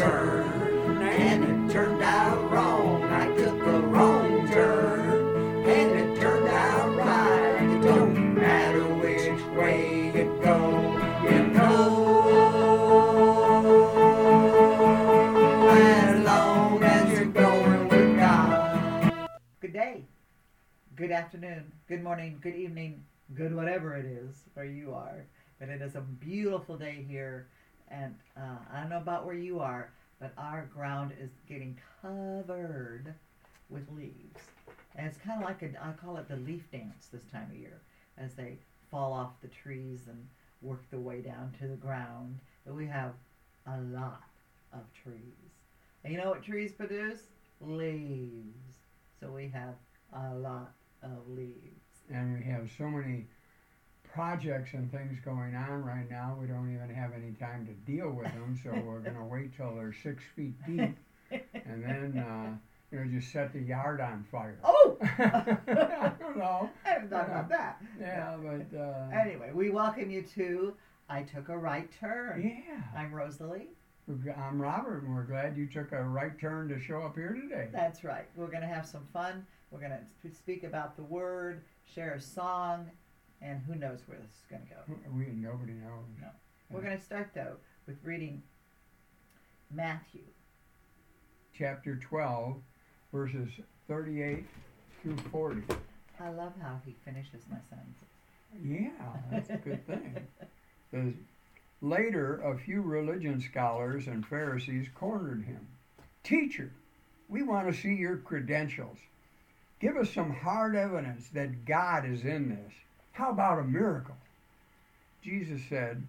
turn, and it turned out wrong. I took wrong turn, and it turned out right. It don't matter which way you go, you know, as long as you're going with God. Good day, good afternoon, good morning, good evening, good whatever it is where you are. But it is a beautiful day here, and uh, I don't know about where you are, but our ground is getting covered with leaves. And it's kind of like a, I call it the leaf dance this time of year, as they fall off the trees and work their way down to the ground. But we have a lot of trees. And you know what trees produce? Leaves. So we have a lot of leaves. and we have so many projects and things going on right now, we don't even have any time to deal with them, so we're gonna wait till they're six feet deep, and then, uh, you know, just set the yard on fire. Oh! I don't know, I haven't thought about that. yeah, but, uh, Anyway, we welcome you to I Took a Right Turn. yeah. I'm Rosalie. I'm Robert, and we're glad you took a right turn to show up here today. That's right. We're going to have some fun. We're going to speak about the Word, share a song, and who knows where this is going to go. We, nobody knows. No. We're going to start, though, with reading Matthew. Chapter twelve, verses thirty-eight through forty. I love how he finishes my sentences. Yeah, that's a good thing. The, later, a few religion scholars and Pharisees cornered him. Teacher, we want to see your credentials. Give us some hard evidence that God is in this. How about a miracle? Jesus said,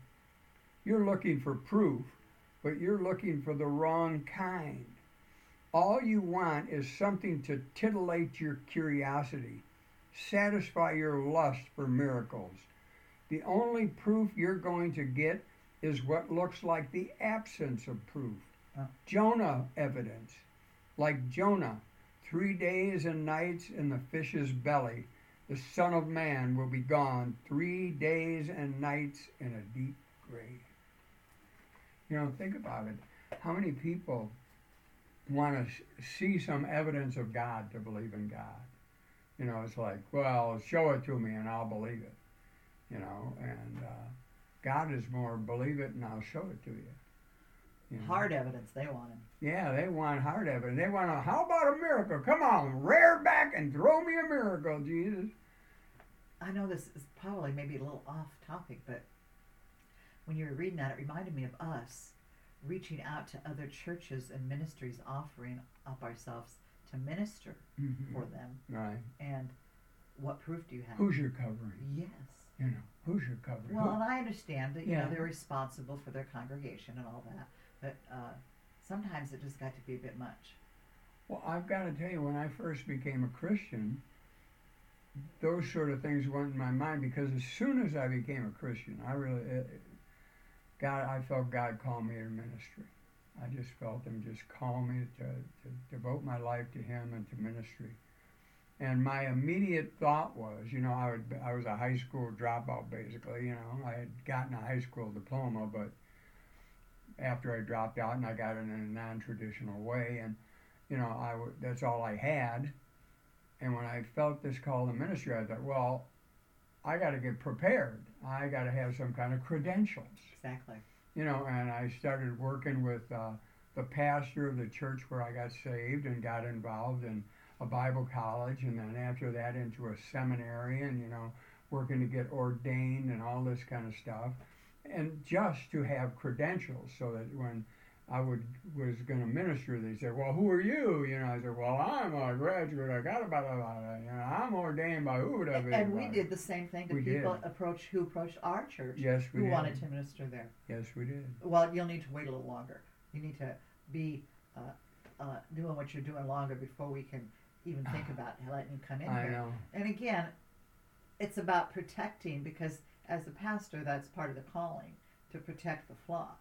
You're looking for proof, but you're looking for the wrong kind. All you want is something to titillate your curiosity, satisfy your lust for miracles. The only proof you're going to get is what looks like the absence of proof. Jonah evidence. Like Jonah, three days and nights in the fish's belly, the Son of Man will be gone three days and nights in a deep grave. You know, think about it. How many people want to see some evidence of God to believe in God? You know, it's like, well, show it to me and I'll believe it. You know, and uh, God is more believe it and I'll show it to you. you know. Hard evidence they wanted. Yeah, they want hard evidence. They want to, how about a miracle? Come on, rear back and throw me a miracle, Jesus. I know this is probably maybe a little off topic, but when you were reading that, it reminded me of us reaching out to other churches and ministries, offering up ourselves to minister Mhm. for them. Right. And what proof do you have? Who's your covering? Yes. You know, who's your covering? Well, Who- and I understand that you Yeah. know they're responsible for their congregation and all that, but uh, sometimes it just got to be a bit much. Well, I've got to tell you, when I first became a Christian, those sort of things went in my mind because as soon as I became a Christian, I really, it, God, I felt God call me to ministry. I just felt Him just call me to, to devote my life to Him and to ministry. And my immediate thought was, you know, I would, I was a high school dropout basically. You know, I had gotten a high school diploma, but after I dropped out and I got it in a non-traditional way, and you know, I that's all I had. And when I felt this call to ministry, I thought, well, I got to get prepared. I got to have some kind of credentials, Exactly. you know. And I started working with uh, the pastor of the church where I got saved and got involved in a Bible college, and then after that into a seminary, and you know, working to get ordained and all this kind of stuff, and just to have credentials so that when I would was going to minister. They said, "Well, who are you?" You know, I said, "Well, I'm a graduate. I got about a, you know, I'm ordained by have been." And we did the same thing to We people did. approach who approached our church Yes, we who did. wanted to minister there. Yes, we did. Well, you'll need to wait a little longer. You need to be uh, uh, doing what you're doing longer before we can even think about letting you come in I here. know. And again, it's about protecting because as a pastor, that's part of the calling to protect the flock.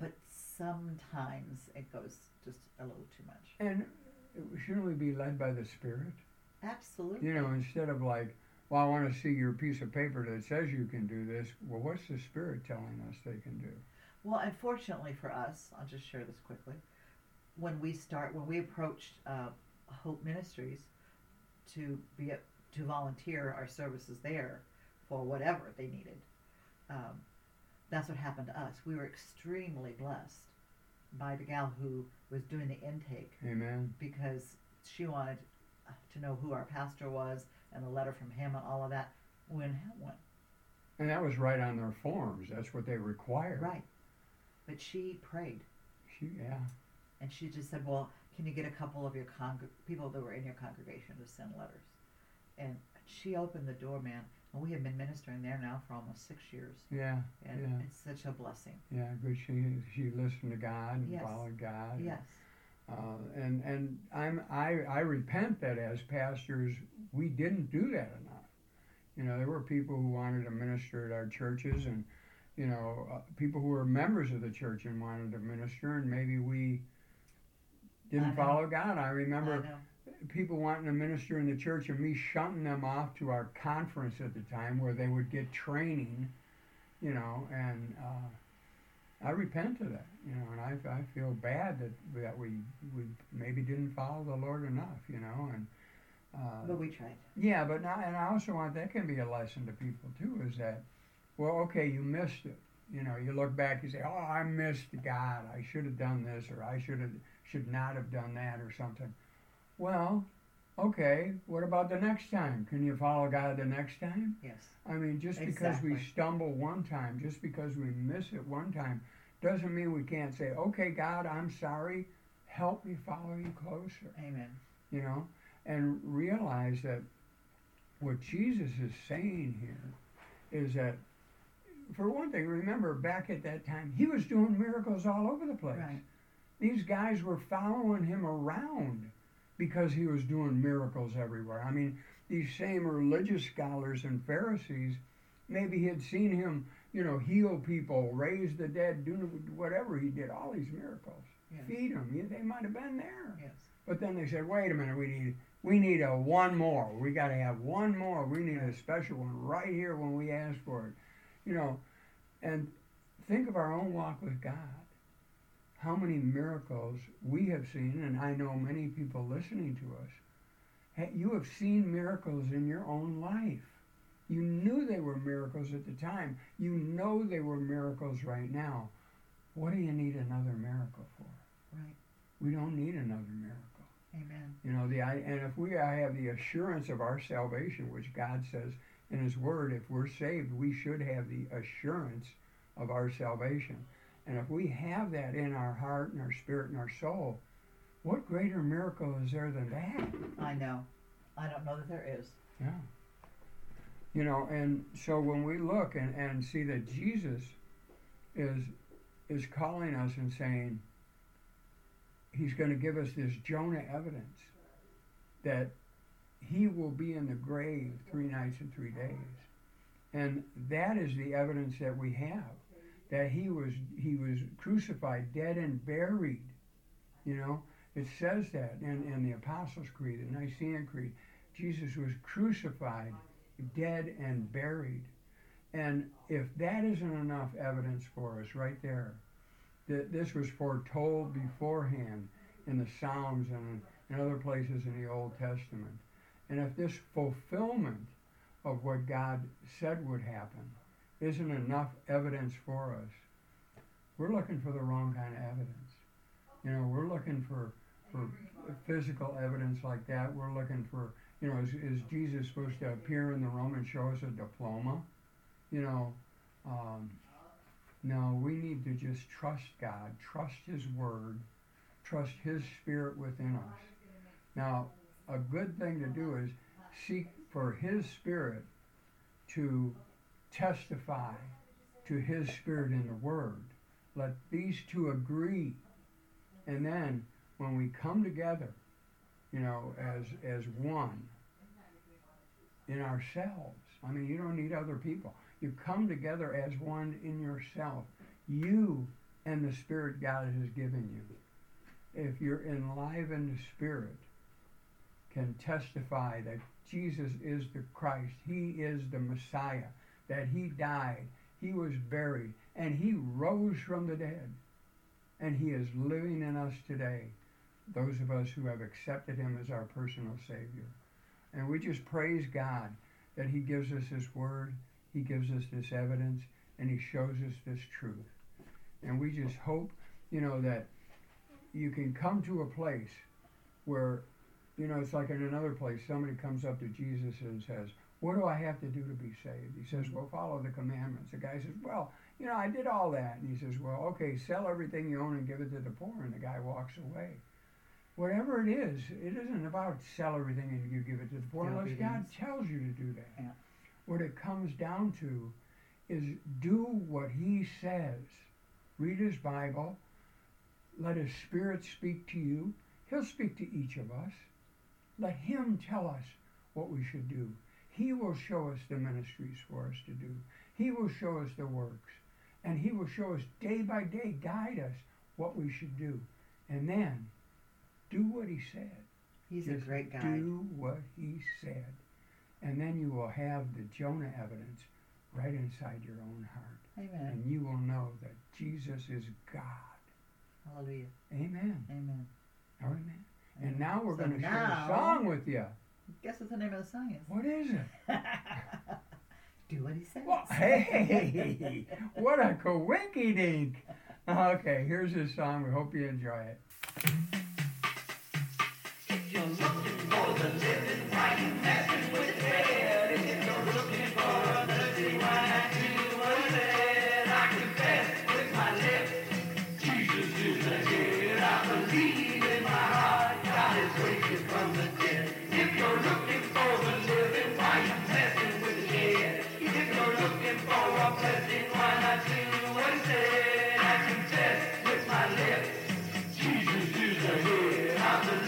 But sometimes it goes just a little too much. And shouldn't we be led by the Spirit? Absolutely. You know, instead of like, well, I want to see your piece of paper that says you can do this. Well, what's the Spirit telling us they can do? Well, unfortunately for us, I'll just share this quickly. When we start, when we approached uh, Hope Ministries to be a, to volunteer our services there for whatever they needed, um, that's what happened to us. We were extremely blessed by the gal who was doing the intake Amen. because she wanted to know who our pastor was and the letter from him and all of that. We didn't have one. And that was right on their forms. That's what they required. Right. But she prayed She, yeah. and she just said, Well, can you get a couple of your con- people that were in your congregation to send letters? And she opened the door, man. And we have been ministering there now for almost six years. Yeah. And Yeah. it's such a blessing. Yeah. Good. She she listened to God and Yes. followed God. Yes. Uh, and and I'm I I repent that as pastors we didn't do that enough. You know, there were people who wanted to minister at our churches, and you know, uh, people who were members of the church and wanted to minister, and maybe we didn't follow God. I I remember know. People wanting to minister in the church and me shunting them off to our conference at the time where they would get training, you know, and uh, I repent of that, you know, and I, I feel bad that that we we maybe didn't follow the Lord enough, you know, and uh, But we tried. yeah, but now, and I also want that can be a lesson to people too, is that, well, okay, you missed it. You know, you look back, you say, oh, I missed God. I should have done this, or I should have, should not have done that, or something. Well, okay, what about the next time? Can you follow God the next time? Yes. I mean, just because we stumble one time, just because we miss it one time, doesn't mean we can't say, okay, God, I'm sorry. Help me follow you closer Amen. you know, and realize that what Jesus is saying here is that, for one thing, remember back at that time, he was doing miracles all over the place. Right. These guys were following him around because he was doing miracles everywhere. I mean, these same religious scholars and Pharisees maybe had seen him, you know, heal people, raise the dead, do whatever he did, all these miracles, Yes. feed them. They might have been there. Yes. But then they said, wait a minute, we need we need a one more. We got to have one more. We need a special one right here when we ask for it. You know, and think of our own walk with God. How many miracles we have seen, and I know many people listening to us. You have seen miracles in your own life. You knew they were miracles at the time. You know they were miracles right now. What do you need another miracle for? Right. We don't need another miracle. Amen. You know, the and if we have the assurance of our salvation, which God says in His Word, if we're saved, we should have the assurance of our salvation. And if we have that in our heart and our spirit and our soul, what greater miracle is there than that? I know. I don't know that there is. Yeah. You know, and so when we look and, and see that Jesus is is calling us and saying he's going to give us this Jonah evidence that he will be in the grave three nights and three days. And that is the evidence that we have that he was he was crucified, dead and buried. You know, it says that in, in the Apostles' Creed, the Nicene Creed. Jesus was crucified, dead and buried. And if that isn't enough evidence for us right there, that this was foretold beforehand in the Psalms and in other places in the Old Testament. And if this fulfillment of what God said would happen isn't enough evidence for us, we're looking for the wrong kind of evidence. You know, we're looking for, for physical evidence like that. We're looking for, you know, is, is Jesus supposed to appear in the room and show us a diploma? You know, um, no, we need to just trust God, trust His Word, trust His Spirit within us. Now, a good thing to do is seek for His Spirit to testify to His Spirit in the Word. Let these two agree. And then when we come together, you know, as, as one in ourselves, I mean, you don't need other people. You come together as one in yourself. You and the Spirit God has given you. If you're enlivened spirit, can testify that Jesus is the Christ, He is the Messiah, that He died He was buried, and he rose from the dead. And he is living in us today, those of us who have accepted him as our personal Savior. And we just praise God that he gives us his word, he gives us this evidence, and he shows us this truth. And we just hope, you know, that you can come to a place where, you know, it's like in another place, somebody comes up to Jesus and says, What do I have to do to be saved? He says, Well, follow the commandments. The guy says, Well, you know, I did all that. And he says, Well, okay, sell everything you own and give it to the poor. And the guy walks away. Whatever it is, it isn't about sell everything and you give it to the poor unless God tells you to do that. Yeah. What it comes down to is do what He says. Read His Bible. Let His Spirit speak to you. He'll speak to each of us. Let Him tell us what we should do. He will show us the ministries for us to do. He will show us the works. And He will show us day by day, guide us what we should do. And then do what He said. He's a great guy. Do what He said. And then you will have the Jonah evidence right inside your own heart. Amen. And you will know that Jesus is God. Hallelujah. Amen. Amen. Amen. And now we're So going to share a song with you. Guess what the name of the song is? What is it? Do what he says. Well, hey, what a coinky dink. Okay, here's this song. We hope you enjoy it.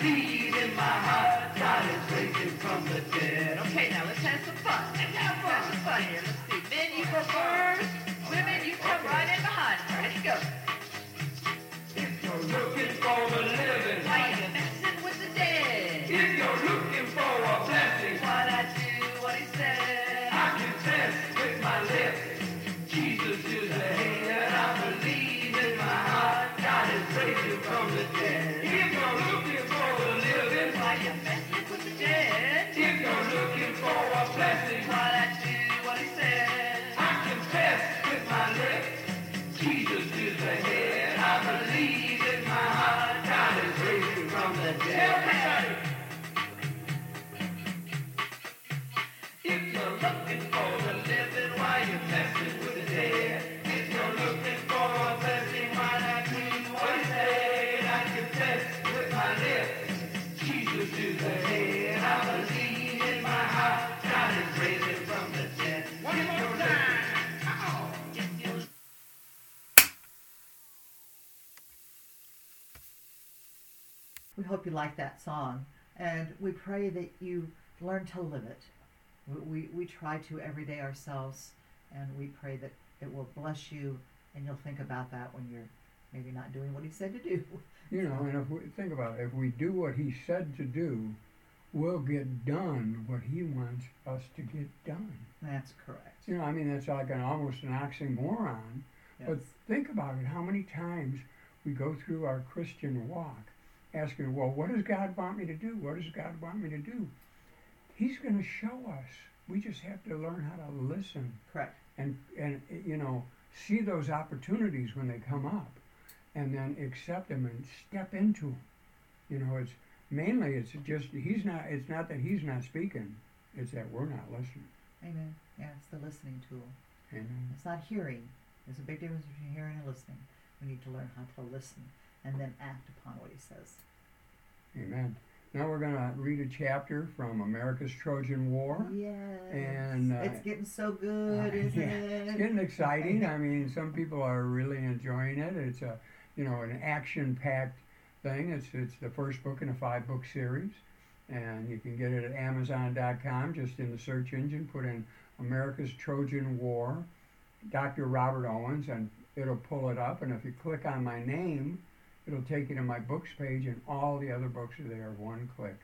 Okay, now If you're looking for the living, why you messing hope you like that song, and we pray that you learn to live it. We, we, we try to every day ourselves, and we pray that it will bless you, and you'll think about that when you're maybe not doing what he said to do. You know, and if we think about it, if we do what he said to do, we'll get done what he wants us to get done. That's correct. You know, I mean, that's like an almost an oxymoron. But think about it, how many times we go through our Christian walk asking, well, what does God want me to do? What does God want me to do? He's going to show us. We just have to learn how to listen Correct. and, and, you know, see those opportunities when they come up and then accept them and step into them. You know, it's mainly, it's just, he's not, it's not that he's not speaking, it's that we're not listening. Amen. Yeah, it's the listening tool. Amen. It's not hearing. There's a big difference between hearing and listening. We need to learn how to listen and then act upon what he says. Amen. Now we're going to read a chapter from America's Trojan War. Yes. And, uh, it's getting so good, Uh, isn't yeah, it? It's getting exciting. I mean, some people are really enjoying it. It's a, you know, an action-packed thing. It's it's the first book in a five-book series, and you can get it at Amazon.com. Just in the search engine, put in America's Trojan War, Dr. Robert Owens, and it'll pull it up. And if you click on my name, it'll take you to my books page, and all the other books are there. One click,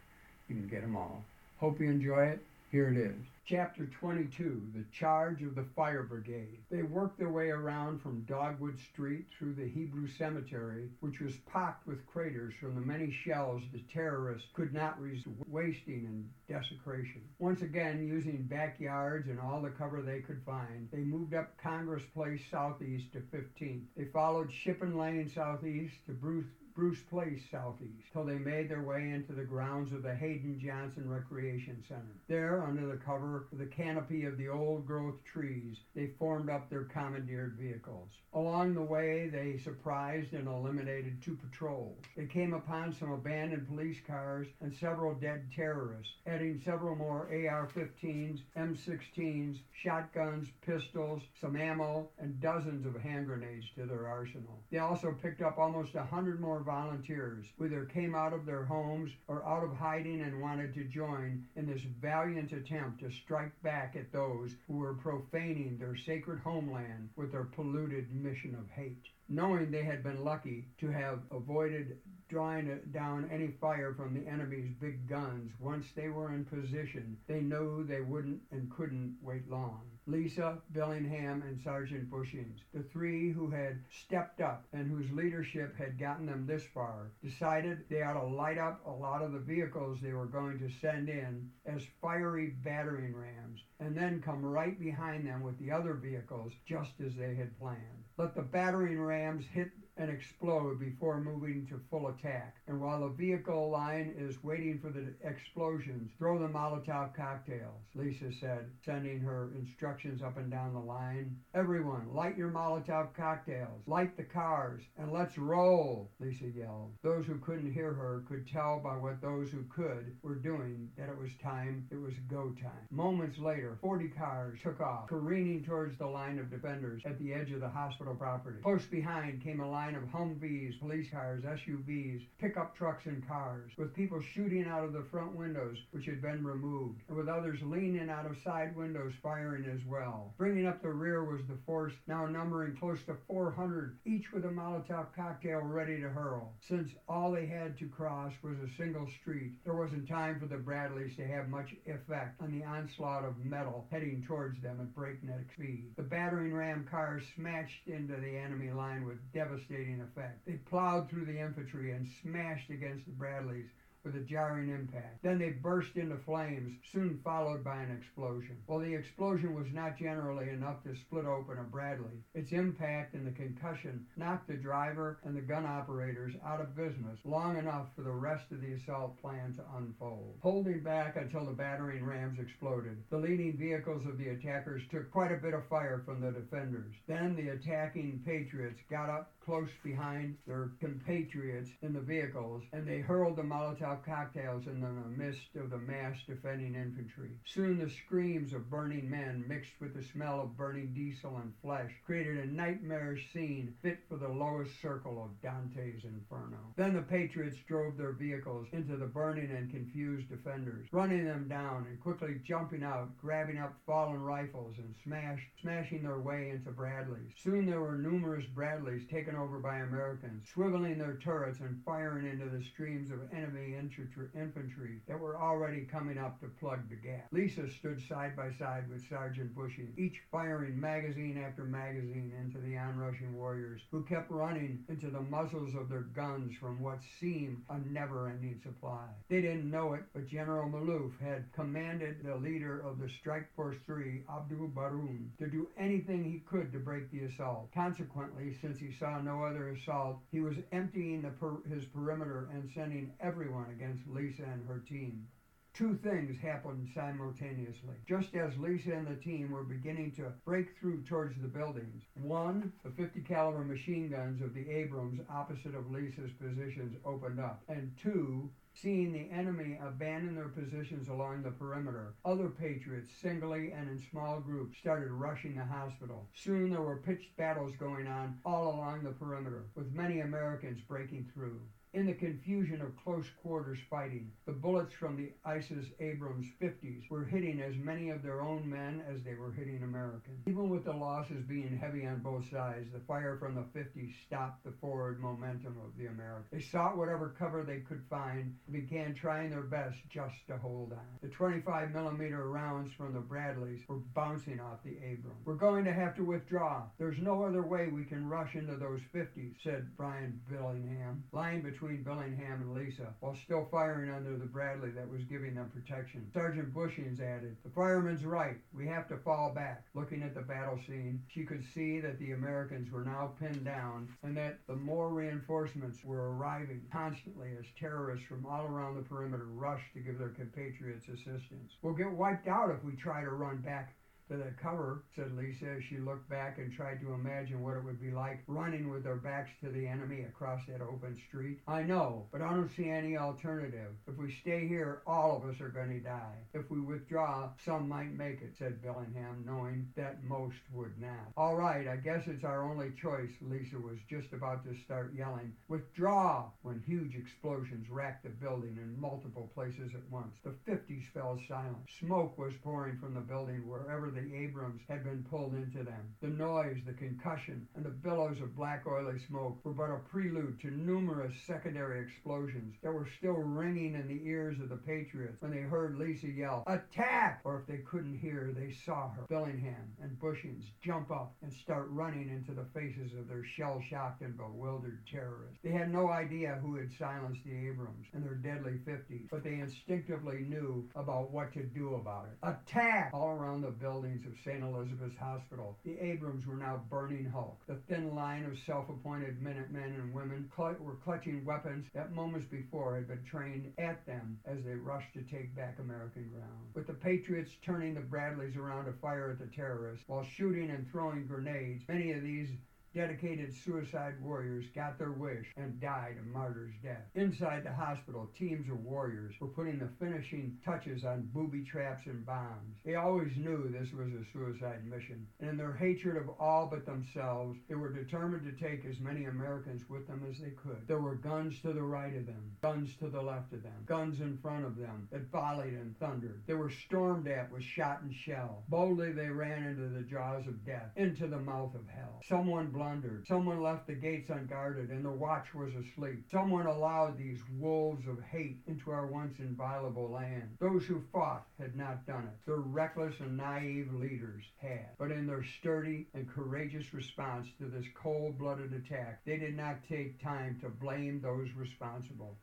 you can get them all. Hope you enjoy it. Here it is. Chapter 22 The Charge of the Fire Brigade. They worked their way around from Dogwood Street through the Hebrew Cemetery, which was pocked with craters from the many shells the terrorists could not resist wasting and desecration. Once again, using backyards and all the cover they could find, they moved up Congress Place southeast to 15th. They followed Shippen Lane southeast to Bruce Bruce Place southeast till they made their way into the grounds of the Hayden Johnson Recreation Center. There, under the cover of the canopy of the old growth trees, they formed up their commandeered vehicles. Along the way, they surprised and eliminated two patrols. They came upon some abandoned police cars and several dead terrorists, adding several more AR 15s, M16s, shotguns, pistols, some ammo, and dozens of hand grenades to their arsenal. They also picked up almost a hundred more volunteers who either came out of their homes or out of hiding and wanted to join in this valiant attempt to strike back at those who were profaning their sacred homeland with their polluted mission of hate. Knowing they had been lucky to have avoided drawing down any fire from the enemy's big guns once they were in position, they knew they wouldn't and couldn't wait long. Lisa, Billingham, and Sergeant Bushings, the three who had stepped up and whose leadership had gotten them this far, decided they ought to light up a lot of the vehicles they were going to send in as fiery battering rams and then come right behind them with the other vehicles just as they had planned. Let the battering rams hit and explode before moving to full attack. And while the vehicle line is waiting for the explosions, throw the Molotov cocktails, Lisa said, sending her instructions up and down the line. Everyone, light your Molotov cocktails, light the cars, and let's roll, Lisa yelled. Those who couldn't hear her could tell by what those who could were doing that it was time, it was go time. Moments later, 40 cars took off, careening towards the line of defenders at the edge of the hospital property. Close behind came a line of Humvees, police cars, SUVs, pickup trucks, and cars, with people shooting out of the front windows, which had been removed, and with others leaning out of side windows firing as well. Bringing up the rear was the force, now numbering close to 400, each with a Molotov cocktail ready to hurl. Since all they had to cross was a single street, there wasn't time for the Bradleys to have much effect on the onslaught of metal heading towards them at breakneck speed. The battering ram cars smashed into the enemy line with devastating effect. They plowed through the infantry and smashed against the Bradleys with a jarring impact. Then they burst into flames, soon followed by an explosion. While the explosion was not generally enough to split open a Bradley, its impact and the concussion knocked the driver and the gun operators out of business long enough for the rest of the assault plan to unfold. Holding back until the battering rams exploded, the leading vehicles of the attackers took quite a bit of fire from the defenders. Then the attacking patriots got up close behind their compatriots in the vehicles, and they hurled the Molotov cocktails in the midst of the mass defending infantry. Soon the screams of burning men mixed with the smell of burning diesel and flesh created a nightmarish scene fit for the lowest circle of Dante's Inferno. Then the patriots drove their vehicles into the burning and confused defenders, running them down and quickly jumping out, grabbing up fallen rifles and smash, smashing their way into Bradleys. Soon there were numerous Bradleys taken over by Americans, swiveling their turrets and firing into the streams of enemy infantry that were already coming up to plug the gap. Lisa stood side by side with Sergeant Bushing, each firing magazine after magazine into the onrushing warriors, who kept running into the muzzles of their guns from what seemed a never-ending supply. They didn't know it, but General Malouf had commanded the leader of the Strike Force 3, Abdul Baroun, to do anything he could to break the assault. Consequently, since he saw no other assault, he was emptying per- his perimeter and sending everyone against Lisa and her team. Two things happened simultaneously. Just as Lisa and the team were beginning to break through towards the buildings, one, the 50 caliber machine guns of the Abrams opposite of Lisa's positions opened up, and two, Seeing the enemy abandon their positions along the perimeter, other patriots, singly and in small groups, started rushing the hospital. Soon there were pitched battles going on all along the perimeter, with many Americans breaking through. In the confusion of close quarters fighting, the bullets from the ISIS Abrams 50s were hitting as many of their own men as they were hitting Americans. Even with the losses being heavy on both sides, the fire from the 50s stopped the forward momentum of the Americans. They sought whatever cover they could find and began trying their best just to hold on. The 25 millimeter rounds from the Bradleys were bouncing off the Abrams. We're going to have to withdraw. There's no other way we can rush into those 50s, said Brian Billingham, lying between Billingham and Lisa, while still firing under the Bradley that was giving them protection. Sergeant Bushings added, The fireman's right. We have to fall back. Looking at the battle scene, she could see that the Americans were now pinned down and that the more reinforcements were arriving constantly as terrorists from all around the perimeter rushed to give their compatriots assistance. We'll get wiped out if we try to run back to the cover, said Lisa as she looked back and tried to imagine what it would be like running with their backs to the enemy across that open street. I know, but I don't see any alternative. If we stay here, all of us are going to die. If we withdraw, some might make it, said Bellingham, knowing that most would not. All right, I guess it's our only choice, Lisa was just about to start yelling. Withdraw! When huge explosions racked the building in multiple places at once. The 50s fell silent. Smoke was pouring from the building wherever the Abrams had been pulled into them. The noise, the concussion, and the billows of black oily smoke were but a prelude to numerous secondary explosions that were still ringing in the ears of the Patriots when they heard Lisa yell, Attack! Or if they couldn't hear, they saw her, Billingham and Bushings, jump up and start running into the faces of their shell shocked and bewildered terrorists. They had no idea who had silenced the Abrams and their deadly 50s, but they instinctively knew about what to do about it. Attack! All around the buildings of St. Elizabeth's Hospital, the Abrams were now burning hulk. The thin line of self appointed Minutemen and women cl- were clutching weapons that moments before had been trained at them as they rushed to take back American ground. With the Patriots turning the Bradleys around to fire at the terrorists while shooting and throwing grenades, many of these dedicated suicide warriors got their wish and died a martyr's death. Inside the hospital, teams of warriors were putting the finishing touches on booby traps and bombs. They always knew this was a suicide mission, and in their hatred of all but themselves, they were determined to take as many Americans with them as they could. There were guns to the right of them, guns to the left of them, guns in front of them that volleyed and thundered. They were stormed at with shot and shell. Boldly they ran into the jaws of death, into the mouth of hell. Someone blundered. Someone left the gates unguarded, and the watch was asleep. Someone allowed these wolves of hate into our once inviolable land. Those who fought had not done it. The reckless and naive leaders had. But in their sturdy and courageous response to this cold blooded attack, they did not take time to blame those responsible.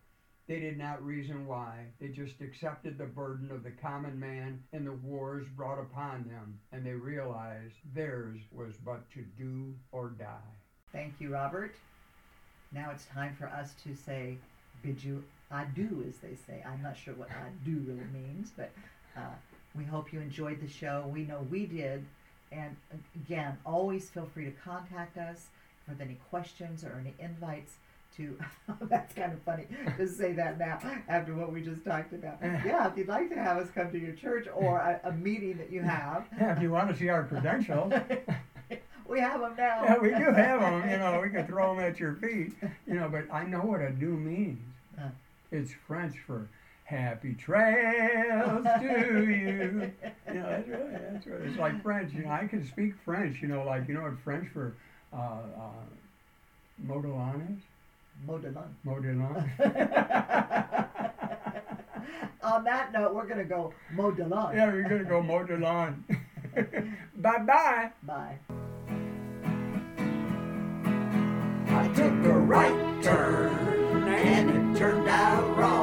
They did not reason why. They just accepted the burden of the common man and the wars brought upon them, and they realized theirs was but to do or die. Thank you, Robert. Now it's time for us to say bid you adieu, as they say. I'm not sure what adieu really means, but uh, we hope you enjoyed the show. We know we did. And again, always feel free to contact us with any questions or any invites to. that's kind of funny to say that now after what we just talked about. Yeah, if you'd like to have us come to your church or a, a meeting that you have, Yeah, if you want to see our credentials, we have them now. yeah, we do have them. You know, we can throw them at your feet. You know, but I know what a do means. Huh. It's French for happy trails to you. You know, that's really, that's really, it's like French. You know, I can speak French. You know, like you know what French for uh, uh, Modelan is? mowed it on. Mowed on. on that note, we're going to go mow the lawn. Yeah, we're going to go mow the lawn. Bye-bye. Bye. I took a right turn and it turned out wrong.